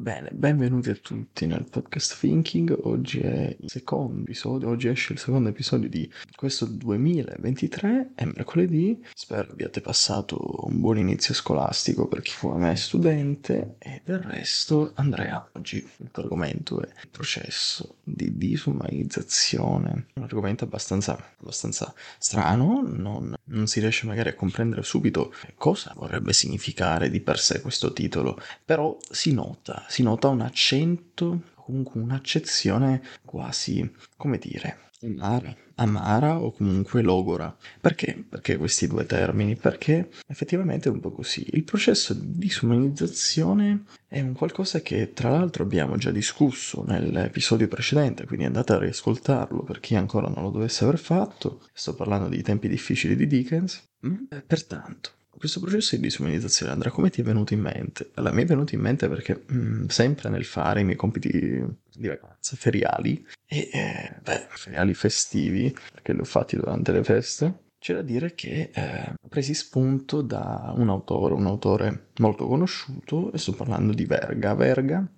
Bene, benvenuti a tutti nel podcast Thinking. Oggi è il secondo episodio, oggi esce il secondo episodio di questo 2023, è mercoledì. Spero abbiate passato un buon inizio scolastico per chi come me è studente e del resto Andrea. Oggi il tuo argomento è il processo di disumanizzazione, un argomento abbastanza, abbastanza strano, non, non si riesce magari a comprendere subito cosa vorrebbe significare di per sé questo titolo, però si nota si nota un accento, comunque un'accezione quasi, come dire, amara, amara o comunque logora. Perché? Perché questi due termini? Perché effettivamente è un po' così. Il processo di disumanizzazione è un qualcosa che tra l'altro abbiamo già discusso nell'episodio precedente, quindi andate a riascoltarlo per chi ancora non lo dovesse aver fatto. Sto parlando di tempi difficili di Dickens. Mm? Pertanto, questo processo di disumanizzazione, Andrea, come ti è venuto in mente? Allora, mi è venuto in mente perché mh, mm, sempre nel fare i miei compiti di vacanza feriali, e eh, beh, feriali festivi, perché li ho fatti durante le feste, c'è da dire che eh, ho presi spunto da un autore, un autore molto conosciuto, e sto parlando di Verga. Verga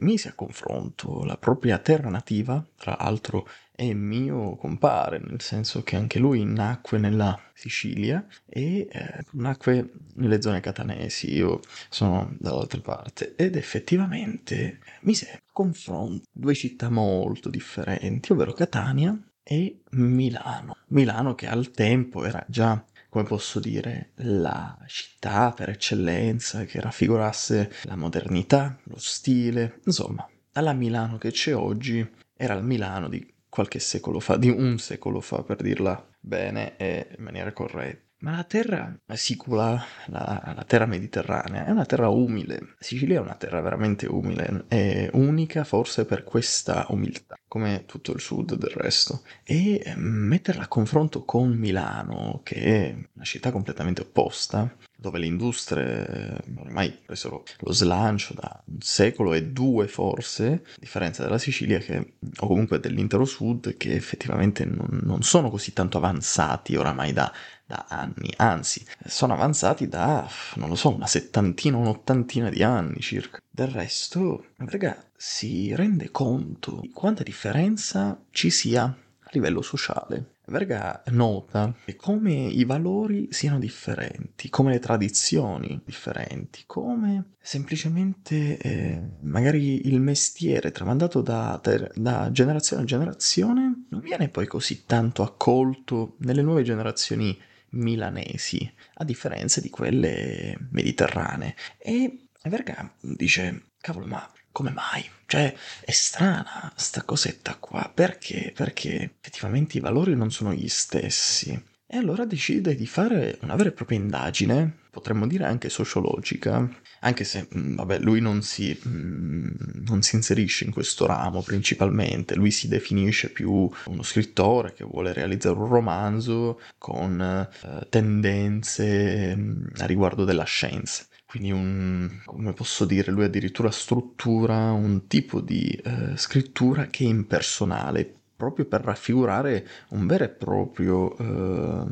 mise a confronto la propria terra nativa, tra l'altro è mio compare, nel senso che anche lui nacque nella Sicilia e eh, nacque nelle zone catanesi, io sono dall'altra parte, ed effettivamente mise a confronto due città molto differenti, ovvero Catania e Milano. Milano che al tempo era già come posso dire, la città per eccellenza che raffigurasse la modernità, lo stile, insomma, dalla Milano che c'è oggi era il Milano di qualche secolo fa, di un secolo fa per dirla bene e in maniera corretta. Ma la terra sicula, la, la, terra mediterranea, è una terra umile. Sicilia è una terra veramente umile, è unica forse per questa umiltà, come tutto il sud del resto. E ehm, metterla a confronto con Milano, che è una città completamente opposta, dove le industrie ormai presero lo slancio da un secolo e due forse, a differenza della Sicilia che, o comunque dell'intero sud, che effettivamente non, non sono così tanto avanzati oramai da da anni, anzi, sono avanzati da, non lo so, una settantina, un'ottantina di anni circa. Del resto, raga, si rende conto di quanta differenza ci sia a livello sociale. Verga nota come i valori siano differenti, come le tradizioni differenti, come semplicemente eh, magari il mestiere tramandato da, da generazione a generazione non viene poi così tanto accolto nelle nuove generazioni milanesi, a differenza di quelle mediterranee. E Verga dice, cavolo, ma come mai? Cioè, è strana sta cosetta qua, perché? Perché effettivamente i valori non sono gli stessi. E allora decide di fare una vera e propria indagine, potremmo dire anche sociologica, anche se, mm, vabbè, lui non si, mm, non si inserisce in questo ramo principalmente, lui si definisce più uno scrittore che vuole realizzare un romanzo con eh, tendenze mm, a riguardo della scienza. Quindi un, come posso dire, lui addirittura struttura un tipo di eh, scrittura che è impersonale, proprio per raffigurare un vero e proprio eh,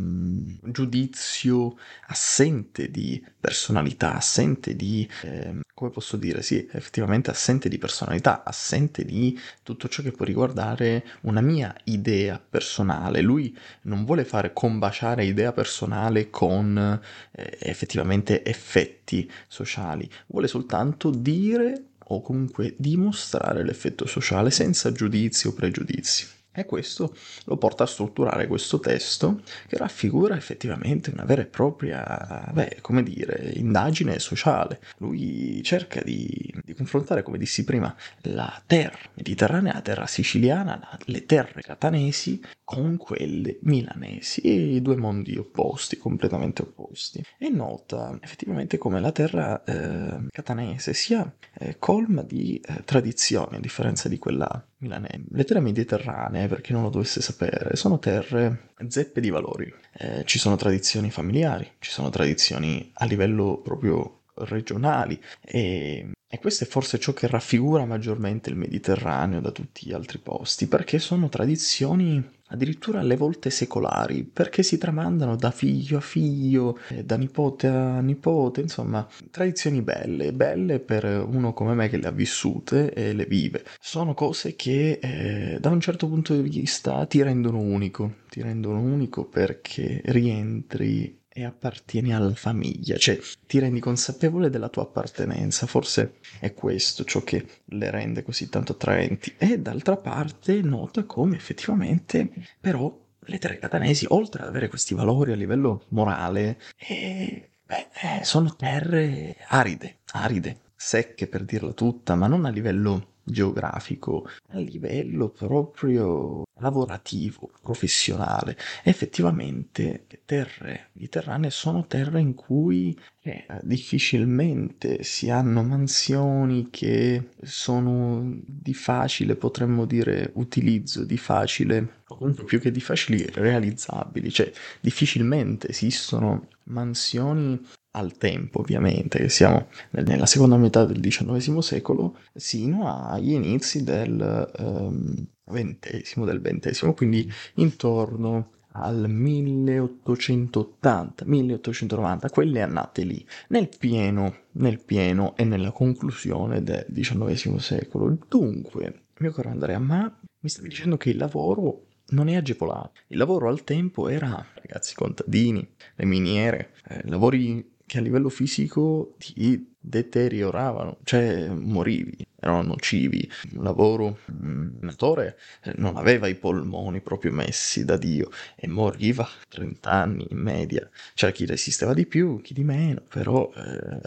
giudizio assente di personalità, assente di, eh, come posso dire, sì, effettivamente assente di personalità, assente di tutto ciò che può riguardare una mia idea personale. Lui non vuole fare combaciare idea personale con eh, effettivamente effetti sociali, vuole soltanto dire o comunque dimostrare l'effetto sociale senza giudizi o pregiudizi. E questo lo porta a strutturare questo testo che raffigura effettivamente una vera e propria, beh, come dire, indagine sociale. Lui cerca di, di confrontare, come dissi prima, la terra mediterranea, la terra siciliana, la, le terre catanesi con quelle milanesi, e due mondi opposti, completamente opposti. E nota effettivamente come la terra eh, catanese sia eh, colma di eh, tradizioni, a differenza di quella milanese. Le terre mediterranee per chi non lo dovesse sapere, sono terre zeppe di valori. Eh, ci sono tradizioni familiari, ci sono tradizioni a livello proprio regionali e, e questo è forse ciò che raffigura maggiormente il Mediterraneo da tutti gli altri posti, perché sono tradizioni addirittura alle volte secolari, perché si tramandano da figlio a figlio, eh, da nipote a nipote, insomma, tradizioni belle, belle per uno come me che le ha vissute e le vive. Sono cose che eh, da un certo punto di vista ti rendono unico, ti rendono unico perché rientri e appartieni alla famiglia, cioè ti rendi consapevole della tua appartenenza, forse è questo ciò che le rende così tanto attraenti. E d'altra parte nota come effettivamente però le terre catanesi, oltre ad avere questi valori a livello morale, eh, beh, eh, sono terre aride, aride, secche per dirla tutta, ma non a livello geografico, a livello proprio lavorativo, professionale. Effettivamente le terre mediterranee sono terre in cui eh, difficilmente si hanno mansioni che sono di facile, potremmo dire, utilizzo, di facile, o comunque più che di facili, realizzabili, cioè difficilmente esistono mansioni al tempo ovviamente, che siamo nella seconda metà del XIX secolo, sino agli inizi del um, XX, del XX, quindi intorno al 1880-1890, quelle annate lì, nel pieno, nel pieno e nella conclusione del XIX secolo. Dunque, mio caro Andrea, ma mi stavi dicendo che il lavoro non è agevolato. Il lavoro al tempo era, ragazzi, contadini, le miniere, eh, lavori che a livello fisico ti deterioravano, cioè morivi erano nocivi. Un lavoro, un attore eh, non aveva i polmoni proprio messi da Dio e moriva a 30 anni in media. C'era chi resisteva di più, chi di meno, però eh,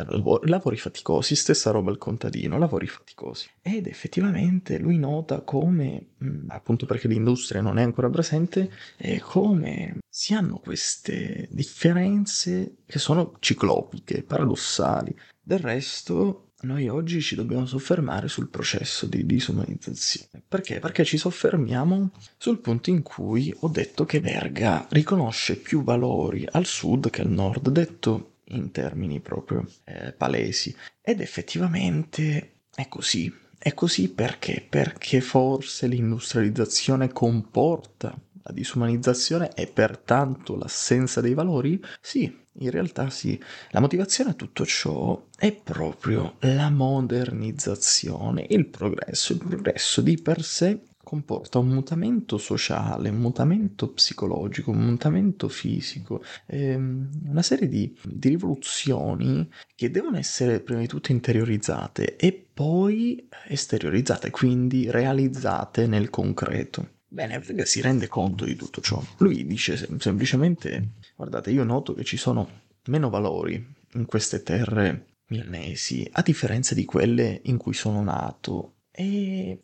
lavori faticosi, stessa roba il contadino, lavori faticosi. Ed effettivamente lui nota come, mm, appunto perché l'industria non è ancora presente, eh, come si hanno queste differenze che sono ciclopiche, paradossali. Del resto, noi oggi ci dobbiamo soffermare sul processo di disumanizzazione. Perché? Perché ci soffermiamo sul punto in cui ho detto che Verga riconosce più valori al sud che al nord, detto in termini proprio eh, palesi. Ed effettivamente è così. È così perché? Perché forse l'industrializzazione comporta la disumanizzazione e pertanto l'assenza dei valori? Sì, in realtà sì, la motivazione a tutto ciò è proprio la modernizzazione, il progresso. Il progresso di per sé comporta un mutamento sociale, un mutamento psicologico, un mutamento fisico, ehm, una serie di, di rivoluzioni che devono essere prima di tutto interiorizzate e poi esteriorizzate, quindi realizzate nel concreto. Bene, si rende conto di tutto ciò. Lui dice sem- semplicemente, guardate, io noto che ci sono meno valori in queste terre milanesi, a differenza di quelle in cui sono nato, e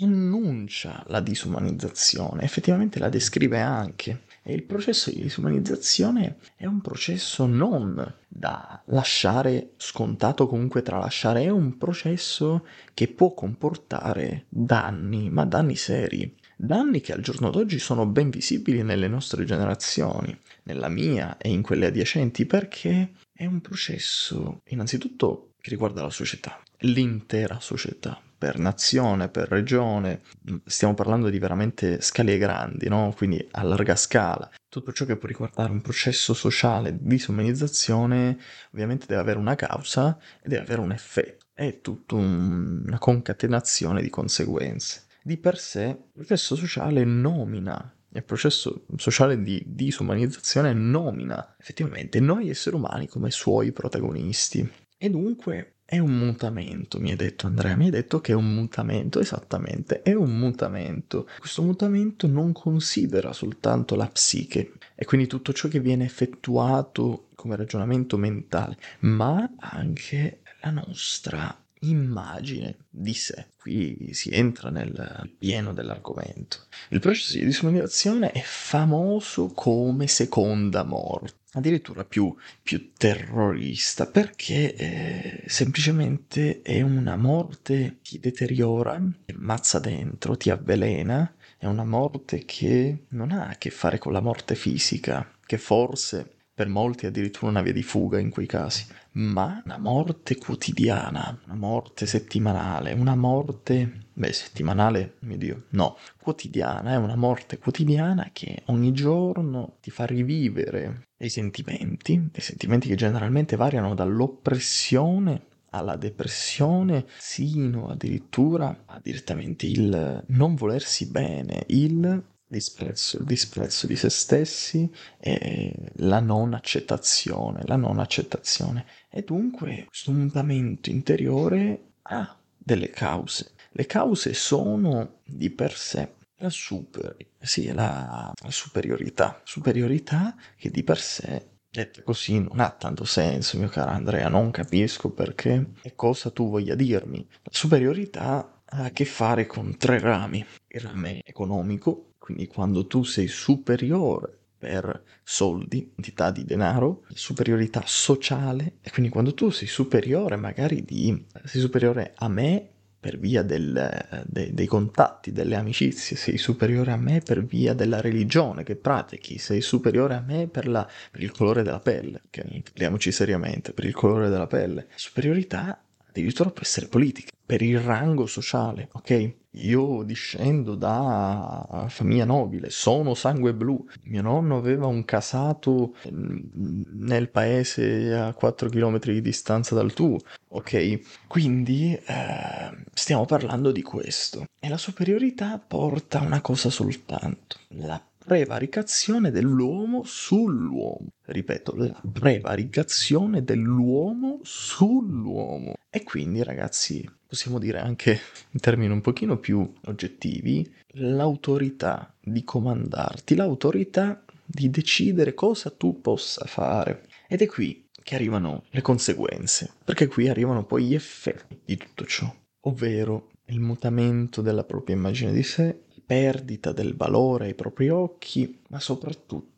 annuncia la disumanizzazione, effettivamente la descrive anche. E il processo di disumanizzazione è un processo non da lasciare scontato, comunque tralasciare, è un processo che può comportare danni, ma danni seri danni che al giorno d'oggi sono ben visibili nelle nostre generazioni, nella mia e in quelle adiacenti, perché è un processo innanzitutto che riguarda la società, l'intera società, per nazione, per regione, stiamo parlando di veramente scale grandi, no? quindi a larga scala. Tutto ciò che può riguardare un processo sociale di disumanizzazione ovviamente deve avere una causa e deve avere un effetto, è tutta un, una concatenazione di conseguenze di per sé il processo sociale nomina, il processo sociale di disumanizzazione nomina effettivamente noi esseri umani come suoi protagonisti. E dunque è un mutamento, mi hai detto Andrea, mi hai detto che è un mutamento, esattamente, è un mutamento. Questo mutamento non considera soltanto la psiche e quindi tutto ciò che viene effettuato come ragionamento mentale, ma anche la nostra immagine di sé. Qui si entra nel pieno dell'argomento. Il processo di disumanizzazione è famoso come seconda morte, addirittura più, più terrorista, perché eh, semplicemente è una morte che deteriora, ti ammazza dentro, ti avvelena, è una morte che non ha a che fare con la morte fisica, che forse per molti addirittura una via di fuga in quei casi, ma una morte quotidiana, una morte settimanale, una morte, beh, settimanale, mio Dio, no, quotidiana, è una morte quotidiana che ogni giorno ti fa rivivere dei sentimenti, dei sentimenti che generalmente variano dall'oppressione alla depressione, sino addirittura a direttamente il non volersi bene, il disprezzo, il disprezzo di se stessi e la non accettazione, la non accettazione. E dunque questo mutamento interiore ha delle cause. Le cause sono di per sé la, super, sì, la, la superiorità, superiorità che di per sé Detto così non ha tanto senso, mio caro Andrea, non capisco perché e cosa tu voglia dirmi. La superiorità ha a che fare con tre rami. Il rame economico, quindi quando tu sei superiore per soldi, quantità di denaro, superiorità sociale, e quindi quando tu sei superiore magari di, sei superiore a me per via del, de, dei contatti, delle amicizie, sei superiore a me per via della religione che pratichi, sei superiore a me per, la, per il colore della pelle, parliamoci seriamente, per il colore della pelle. Superiorità addirittura può essere politica, per il rango sociale, ok? Io discendo da famiglia nobile, sono sangue blu. Mio nonno aveva un casato nel paese a 4 km di distanza dal tuo, ok? Quindi eh, stiamo parlando di questo. E la superiorità porta a una cosa soltanto, la prevaricazione dell'uomo sull'uomo. Ripeto, la prevaricazione dell'uomo sull'uomo. E quindi, ragazzi, possiamo dire anche in termini un pochino più oggettivi, l'autorità di comandarti, l'autorità di decidere cosa tu possa fare. Ed è qui che arrivano le conseguenze, perché qui arrivano poi gli effetti di tutto ciò, ovvero il mutamento della propria immagine di sé, perdita del valore ai propri occhi, ma soprattutto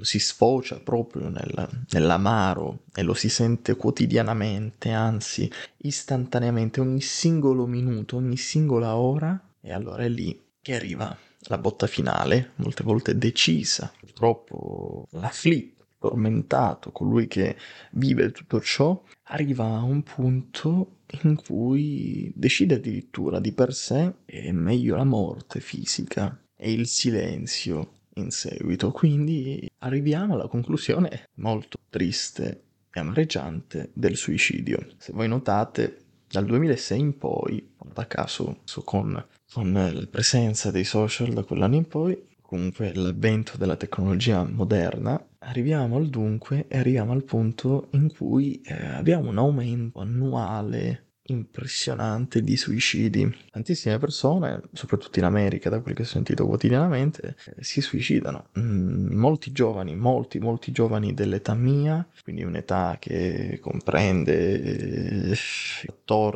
si sfocia proprio nel, nell'amaro e lo si sente quotidianamente, anzi istantaneamente, ogni singolo minuto, ogni singola ora, e allora è lì che arriva la botta finale, molte volte decisa. Purtroppo la flip tormentato, colui che vive tutto ciò, arriva a un punto in cui decide addirittura di per sé è meglio la morte fisica e il silenzio in seguito. Quindi arriviamo alla conclusione molto triste e amareggiante del suicidio. Se voi notate, dal 2006 in poi, da caso con, con la presenza dei social da quell'anno in poi, comunque l'avvento della tecnologia moderna, arriviamo al dunque e arriviamo al punto in cui eh, abbiamo un aumento annuale impressionante di suicidi. Tantissime persone, soprattutto in America, da quel che ho sentito quotidianamente, eh, si suicidano. Mm, molti giovani, molti, molti giovani dell'età mia, quindi un'età che comprende eh,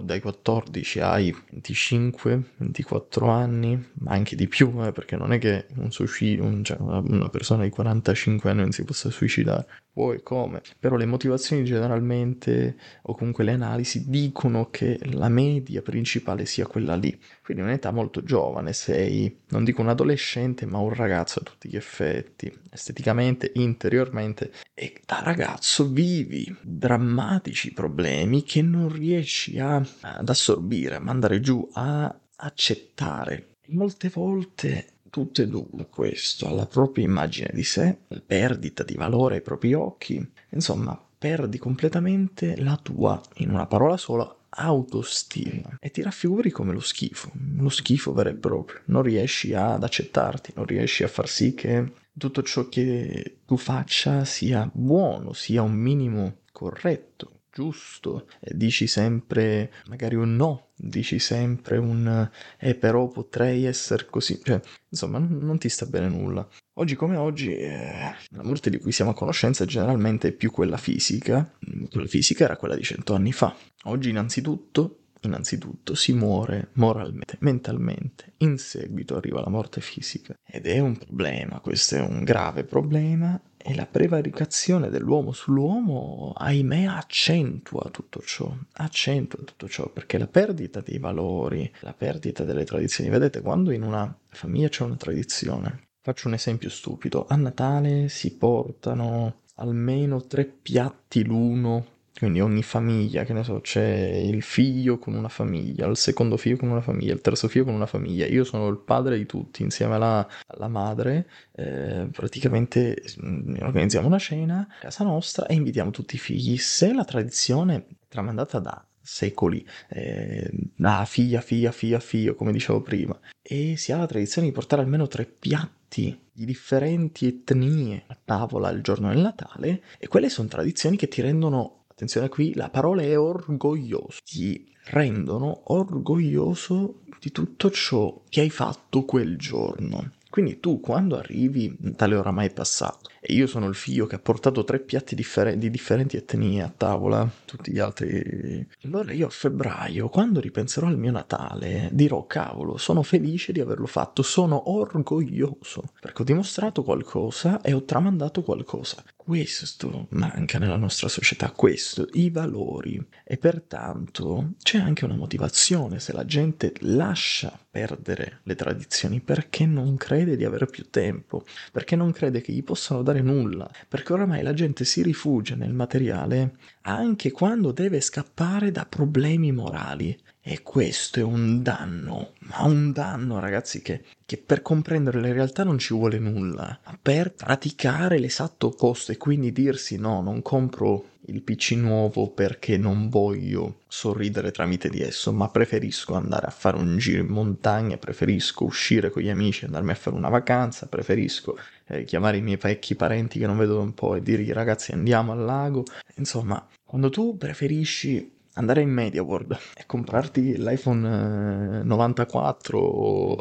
dai 14 ai 25, 24 anni, ma anche di più, eh, perché non è che un suicidio, un, cioè una persona di 45 anni non si possa suicidare poi come. Però le motivazioni generalmente, o comunque le analisi, dicono che la media principale sia quella lì. Quindi un'età molto giovane, sei, non dico un adolescente, ma un ragazzo a tutti gli effetti, esteticamente, interiormente, e da ragazzo vivi drammatici problemi che non riesci a, ad assorbire, a mandare giù, a accettare. Molte volte tutte e due questo, alla propria immagine di sé, perdita di valore ai propri occhi, insomma, perdi completamente la tua, in una parola sola, autostima e ti raffiguri come lo schifo, lo schifo vero e proprio. Non riesci ad accettarti, non riesci a far sì che tutto ciò che tu faccia sia buono, sia un minimo corretto, giusto, e dici sempre magari un no, dici sempre un eh però potrei essere così, cioè insomma non ti sta bene nulla. Oggi come oggi eh, la morte di cui siamo a conoscenza generalmente è più quella fisica, quella fisica era quella di cento anni fa. Oggi innanzitutto innanzitutto si muore moralmente, mentalmente, in seguito arriva la morte fisica. Ed è un problema, questo è un grave problema e la prevaricazione dell'uomo sull'uomo, ahimè, accentua tutto ciò, accentua tutto ciò, perché la perdita dei valori, la perdita delle tradizioni, vedete, quando in una famiglia c'è una tradizione, faccio un esempio stupido, a Natale si portano almeno tre piatti l'uno quindi ogni famiglia, che ne so, c'è il figlio con una famiglia, il secondo figlio con una famiglia, il terzo figlio con una famiglia. Io sono il padre di tutti, insieme alla, alla madre. Eh, praticamente mm, organizziamo una cena a casa nostra e invitiamo tutti i figli. Se la tradizione è tramandata da secoli, eh, da figlia, figlia, figlia, figlio, come dicevo prima, e si ha la tradizione di portare almeno tre piatti di differenti etnie a tavola il giorno del Natale, e quelle sono tradizioni che ti rendono attenzione qui, la parola è orgoglioso, ti rendono orgoglioso di tutto ciò che hai fatto quel giorno. Quindi tu quando arrivi, tale oramai è passato, e io sono il figlio che ha portato tre piatti differ- di differenti etnie a tavola, tutti gli altri. Allora io a febbraio, quando ripenserò al mio Natale, dirò cavolo, sono felice di averlo fatto, sono orgoglioso, perché ho dimostrato qualcosa e ho tramandato qualcosa. Questo manca nella nostra società, questo, i valori. E pertanto c'è anche una motivazione se la gente lascia perdere le tradizioni perché non crede di avere più tempo, perché non crede che gli possano dare fare nulla, perché oramai la gente si rifugia nel materiale anche quando deve scappare da problemi morali. E questo è un danno, ma un danno ragazzi che, che per comprendere in realtà non ci vuole nulla, per praticare l'esatto opposto e quindi dirsi no, non compro il PC nuovo perché non voglio sorridere tramite di esso, ma preferisco andare a fare un giro in montagna, preferisco uscire con gli amici, andarmi a fare una vacanza, preferisco eh, chiamare i miei vecchi parenti che non vedo da un po' e dirgli ragazzi andiamo al lago. Insomma, quando tu preferisci andare in Media World e comprarti l'iPhone 94 o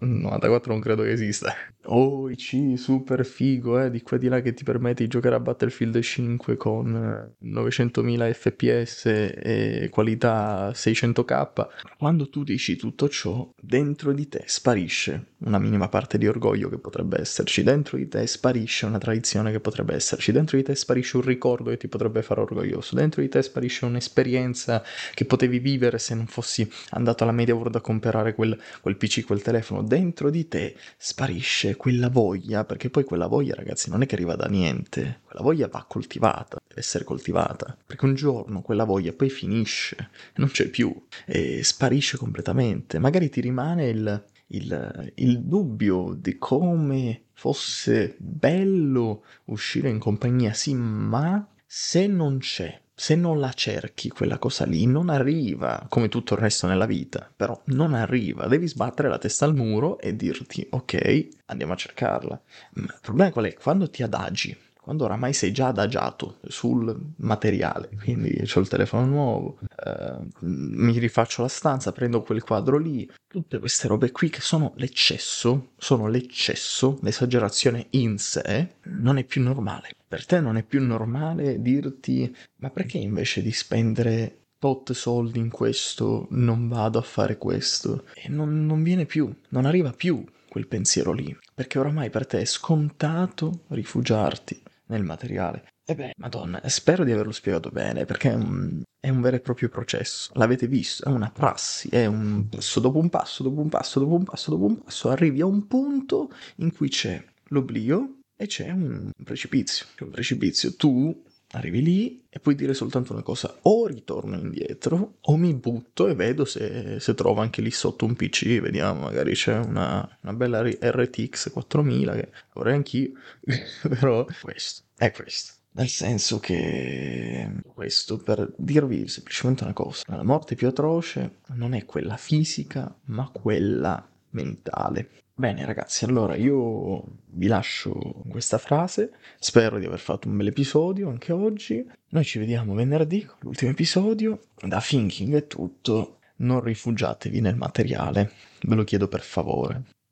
94 non credo che esista. Oh i C super figo eh, di qua di là che ti permette di giocare a Battlefield 5 con 900.000 fps e qualità 600k quando tu dici tutto ciò dentro di te sparisce una minima parte di orgoglio che potrebbe esserci dentro di te sparisce una tradizione che potrebbe esserci dentro di te sparisce un ricordo che ti potrebbe fare orgoglioso dentro di te sparisce un'esperienza esperienza che potevi vivere se non fossi andato alla Media World a comprare quel, quel PC, quel telefono. Dentro di te sparisce quella voglia, perché poi quella voglia, ragazzi, non è che arriva da niente. Quella voglia va coltivata, deve essere coltivata. Perché un giorno quella voglia poi finisce, non c'è più, e sparisce completamente. Magari ti rimane il, il, il, dubbio di come fosse bello uscire in compagnia, sì, ma se non c'è se non la cerchi quella cosa lì, non arriva come tutto il resto nella vita, però non arriva, devi sbattere la testa al muro e dirti ok, andiamo a cercarla. Ma il problema qual è? Quando ti adagi, quando oramai sei già adagiato sul materiale, quindi ho il telefono nuovo, eh, mi rifaccio la stanza, prendo quel quadro lì, tutte queste robe qui che sono l'eccesso, sono l'eccesso, l'esagerazione in sé, non è più normale. Per te non è più normale dirti ma perché invece di spendere tot soldi in questo non vado a fare questo? E non, non viene più, non arriva più quel pensiero lì, perché oramai per te è scontato rifugiarti nel materiale. E beh, madonna, spero di averlo spiegato bene, perché è un, è un, vero e proprio processo. L'avete visto? È una prassi, è un passo dopo un passo, dopo un passo, dopo un passo, dopo un passo. Arrivi a un punto in cui c'è l'oblio e c'è un precipizio. C'è un precipizio. Tu arrivi lì e puoi dire soltanto una cosa, o ritorno indietro o mi butto e vedo se, se trovo anche lì sotto un PC, vediamo, magari c'è una, una bella RTX 4000 che vorrei anch'io, però questo, è questo. Nel senso che questo per dirvi semplicemente una cosa, la morte più atroce non è quella fisica, ma quella mentale. Bene ragazzi, allora io vi lascio questa frase, spero di aver fatto un bel episodio anche oggi. Noi ci vediamo venerdì con l'ultimo episodio. Da Thinking è tutto, non rifugiatevi nel materiale, ve lo chiedo per favore.